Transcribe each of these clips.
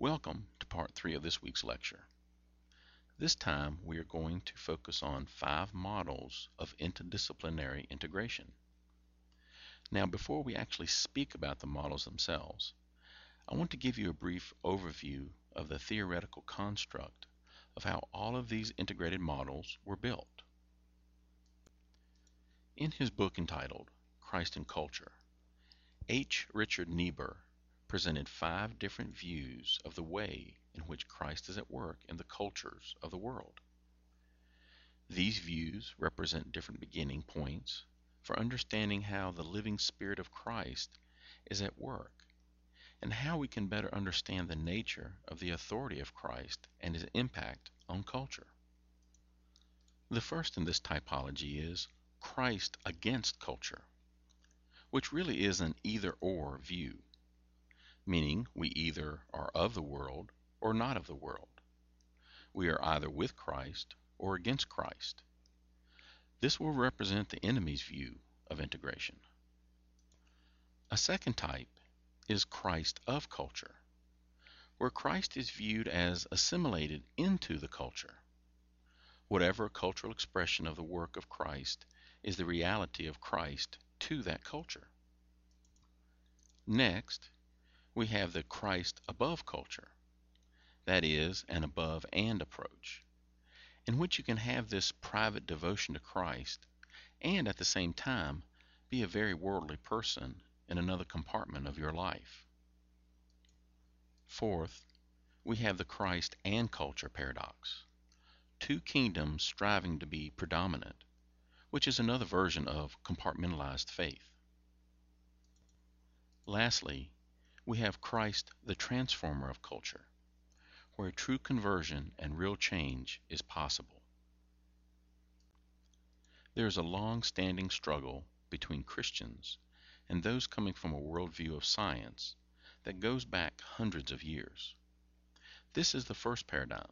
Welcome to part three of this week's lecture. This time we are going to focus on five models of interdisciplinary integration. Now before we actually speak about the models themselves, I want to give you a brief overview of the theoretical construct of how all of these integrated models were built. In his book entitled Christ and Culture, H. Richard Niebuhr presented five different views of the way in which Christ is at work in the cultures of the world. These views represent different beginning points for understanding how the living Spirit of Christ is at work and how we can better understand the nature of the authority of Christ and his impact on culture. The first in this typology is Christ against culture, which really is an either or view meaning we either are of the world or not of the world. We are either with Christ or against Christ. This will represent the enemy's view of integration. A second type is Christ of culture, where Christ is viewed as assimilated into the culture. Whatever cultural expression of the work of Christ is the reality of Christ to that culture. Next we have the Christ above culture, that is, an above and approach, in which you can have this private devotion to Christ and at the same time be a very worldly person in another compartment of your life. Fourth, we have the Christ and culture paradox, two kingdoms striving to be predominant, which is another version of compartmentalized faith. Lastly, we have Christ, the transformer of culture, where true conversion and real change is possible. There is a long standing struggle between Christians and those coming from a worldview of science that goes back hundreds of years. This is the first paradigm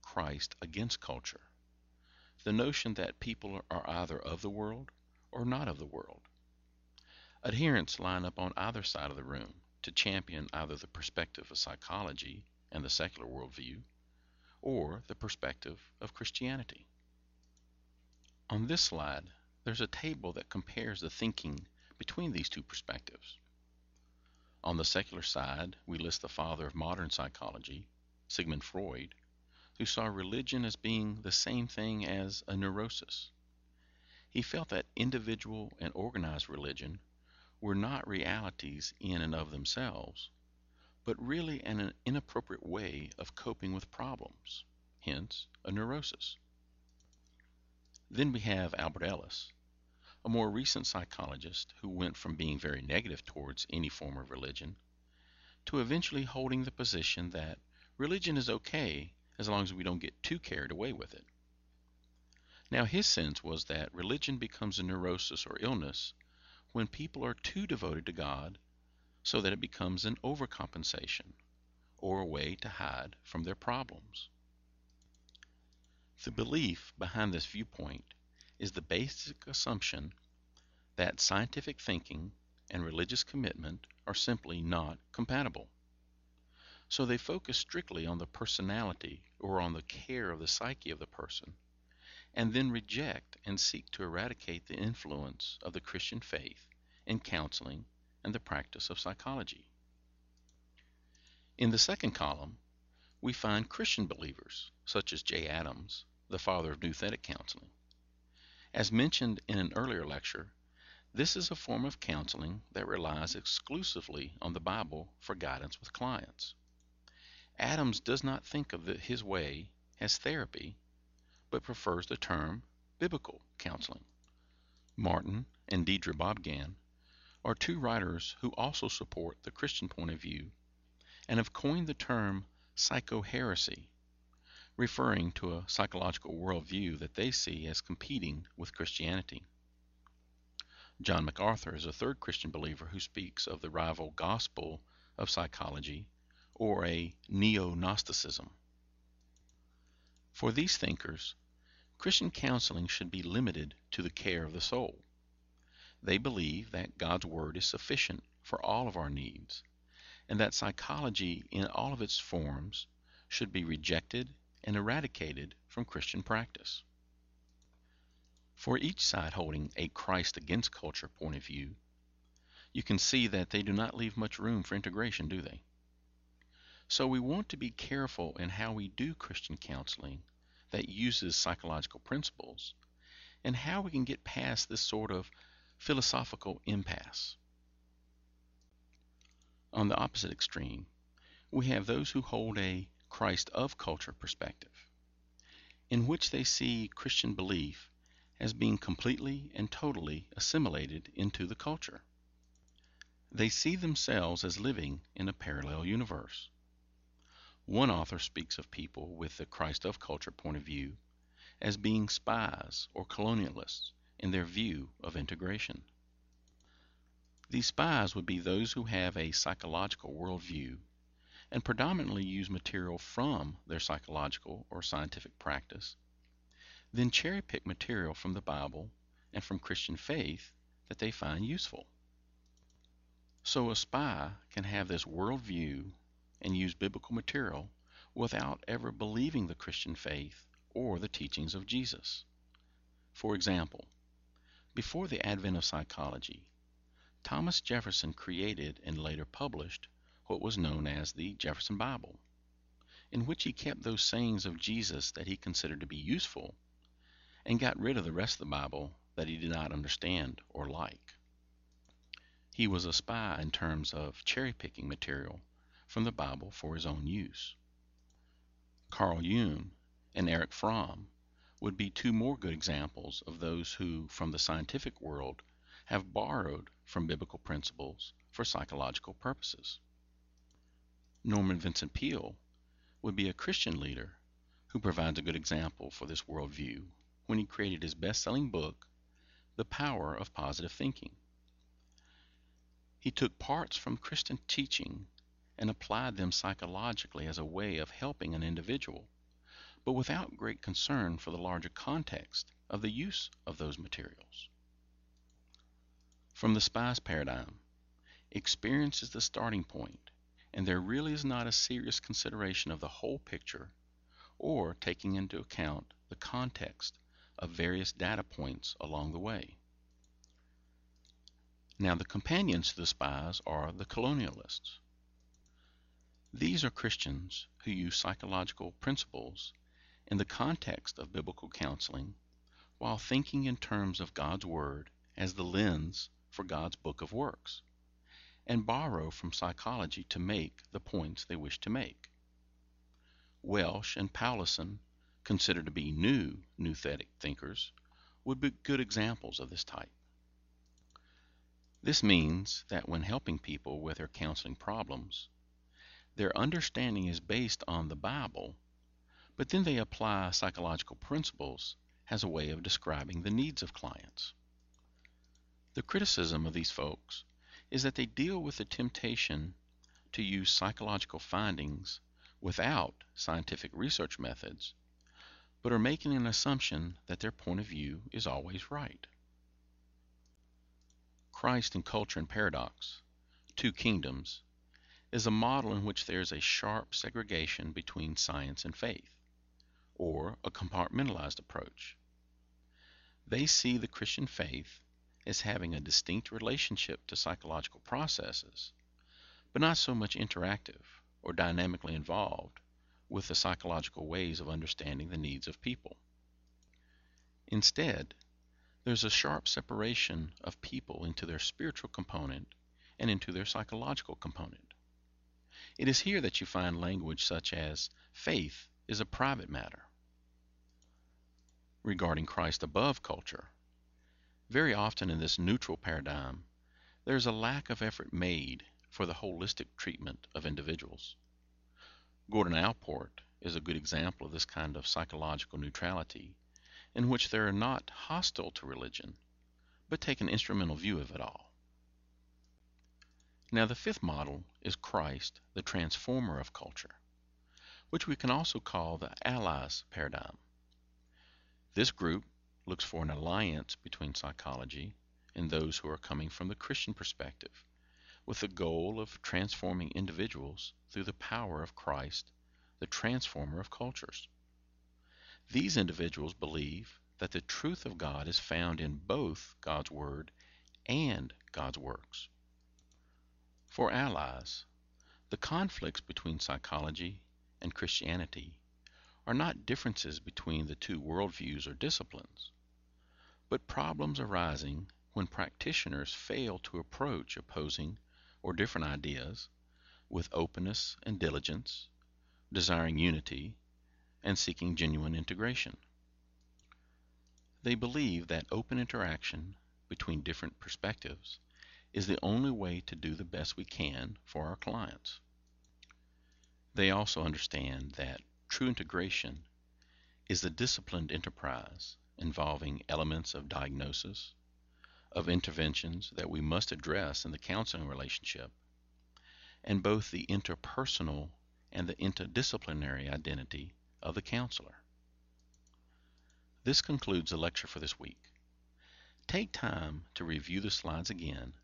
Christ against culture. The notion that people are either of the world or not of the world. Adherents line up on either side of the room to champion either the perspective of psychology and the secular worldview or the perspective of Christianity. On this slide, there's a table that compares the thinking between these two perspectives. On the secular side, we list the father of modern psychology, Sigmund Freud, who saw religion as being the same thing as a neurosis. He felt that individual and organized religion were not realities in and of themselves, but really an inappropriate way of coping with problems, hence a neurosis. Then we have Albert Ellis, a more recent psychologist who went from being very negative towards any form of religion to eventually holding the position that religion is okay as long as we don't get too carried away with it. Now, his sense was that religion becomes a neurosis or illness when people are too devoted to God so that it becomes an overcompensation or a way to hide from their problems. The belief behind this viewpoint is the basic assumption that scientific thinking and religious commitment are simply not compatible. So they focus strictly on the personality or on the care of the psyche of the person and then reject and seek to eradicate the influence of the Christian faith in counseling and the practice of psychology. In the second column, we find Christian believers, such as J. Adams, the father of nouthetic counseling. As mentioned in an earlier lecture, this is a form of counseling that relies exclusively on the Bible for guidance with clients. Adams does not think of the, his way as therapy, but prefers the term biblical counseling. Martin and Deidre Bobgan are two writers who also support the Christian point of view and have coined the term psychoheresy, referring to a psychological worldview that they see as competing with Christianity. John MacArthur is a third Christian believer who speaks of the rival gospel of psychology or a neo Gnosticism. For these thinkers, Christian counseling should be limited to the care of the soul. They believe that God's Word is sufficient for all of our needs, and that psychology in all of its forms should be rejected and eradicated from Christian practice. For each side holding a Christ against culture point of view, you can see that they do not leave much room for integration, do they? So we want to be careful in how we do Christian counseling that uses psychological principles and how we can get past this sort of philosophical impasse. On the opposite extreme, we have those who hold a Christ of culture perspective, in which they see Christian belief as being completely and totally assimilated into the culture. They see themselves as living in a parallel universe. One author speaks of people with the Christ of culture point of view as being spies or colonialists in their view of integration. These spies would be those who have a psychological worldview and predominantly use material from their psychological or scientific practice, then cherry pick material from the Bible and from Christian faith that they find useful. So a spy can have this worldview and use biblical material without ever believing the Christian faith or the teachings of Jesus. For example, before the advent of psychology, Thomas Jefferson created and later published what was known as the Jefferson Bible, in which he kept those sayings of Jesus that he considered to be useful and got rid of the rest of the Bible that he did not understand or like. He was a spy in terms of cherry picking material from the Bible for his own use. Carl Jung and Erich Fromm would be two more good examples of those who, from the scientific world, have borrowed from biblical principles for psychological purposes. Norman Vincent Peale would be a Christian leader who provides a good example for this worldview when he created his best selling book, The Power of Positive Thinking. He took parts from Christian teaching and applied them psychologically as a way of helping an individual but without great concern for the larger context of the use of those materials. From the spy's paradigm, experience is the starting point, and there really is not a serious consideration of the whole picture or taking into account the context of various data points along the way. Now, the companions to the spies are the colonialists. These are Christians who use psychological principles in the context of biblical counseling while thinking in terms of God's Word as the lens for God's book of works, and borrow from psychology to make the points they wish to make. Welch and Powlison, considered to be new nouthetic thinkers, would be good examples of this type. This means that when helping people with their counseling problems, their understanding is based on the Bible but then they apply psychological principles as a way of describing the needs of clients. The criticism of these folks is that they deal with the temptation to use psychological findings without scientific research methods, but are making an assumption that their point of view is always right. Christ in Culture and Paradox, Two Kingdoms, is a model in which there is a sharp segregation between science and faith or a compartmentalized approach. They see the Christian faith as having a distinct relationship to psychological processes, but not so much interactive or dynamically involved with the psychological ways of understanding the needs of people. Instead, there's a sharp separation of people into their spiritual component and into their psychological component. It is here that you find language such as faith is a private matter regarding Christ above culture. Very often in this neutral paradigm, there is a lack of effort made for the holistic treatment of individuals. Gordon Allport is a good example of this kind of psychological neutrality, in which they are not hostile to religion, but take an instrumental view of it all. Now, the fifth model is Christ, the transformer of culture, which we can also call the allies paradigm. This group looks for an alliance between psychology and those who are coming from the Christian perspective, with the goal of transforming individuals through the power of Christ, the transformer of cultures. These individuals believe that the truth of God is found in both God's Word and God's works. For allies, the conflicts between psychology and Christianity are not differences between the two worldviews or disciplines, but problems arising when practitioners fail to approach opposing or different ideas with openness and diligence, desiring unity, and seeking genuine integration. They believe that open interaction between different perspectives is the only way to do the best we can for our clients. They also understand that true integration is a disciplined enterprise involving elements of diagnosis, of interventions that we must address in the counseling relationship, and both the interpersonal and the interdisciplinary identity of the counselor. This concludes the lecture for this week. Take time to review the slides again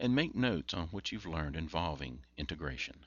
and make notes on what you've learned involving integration.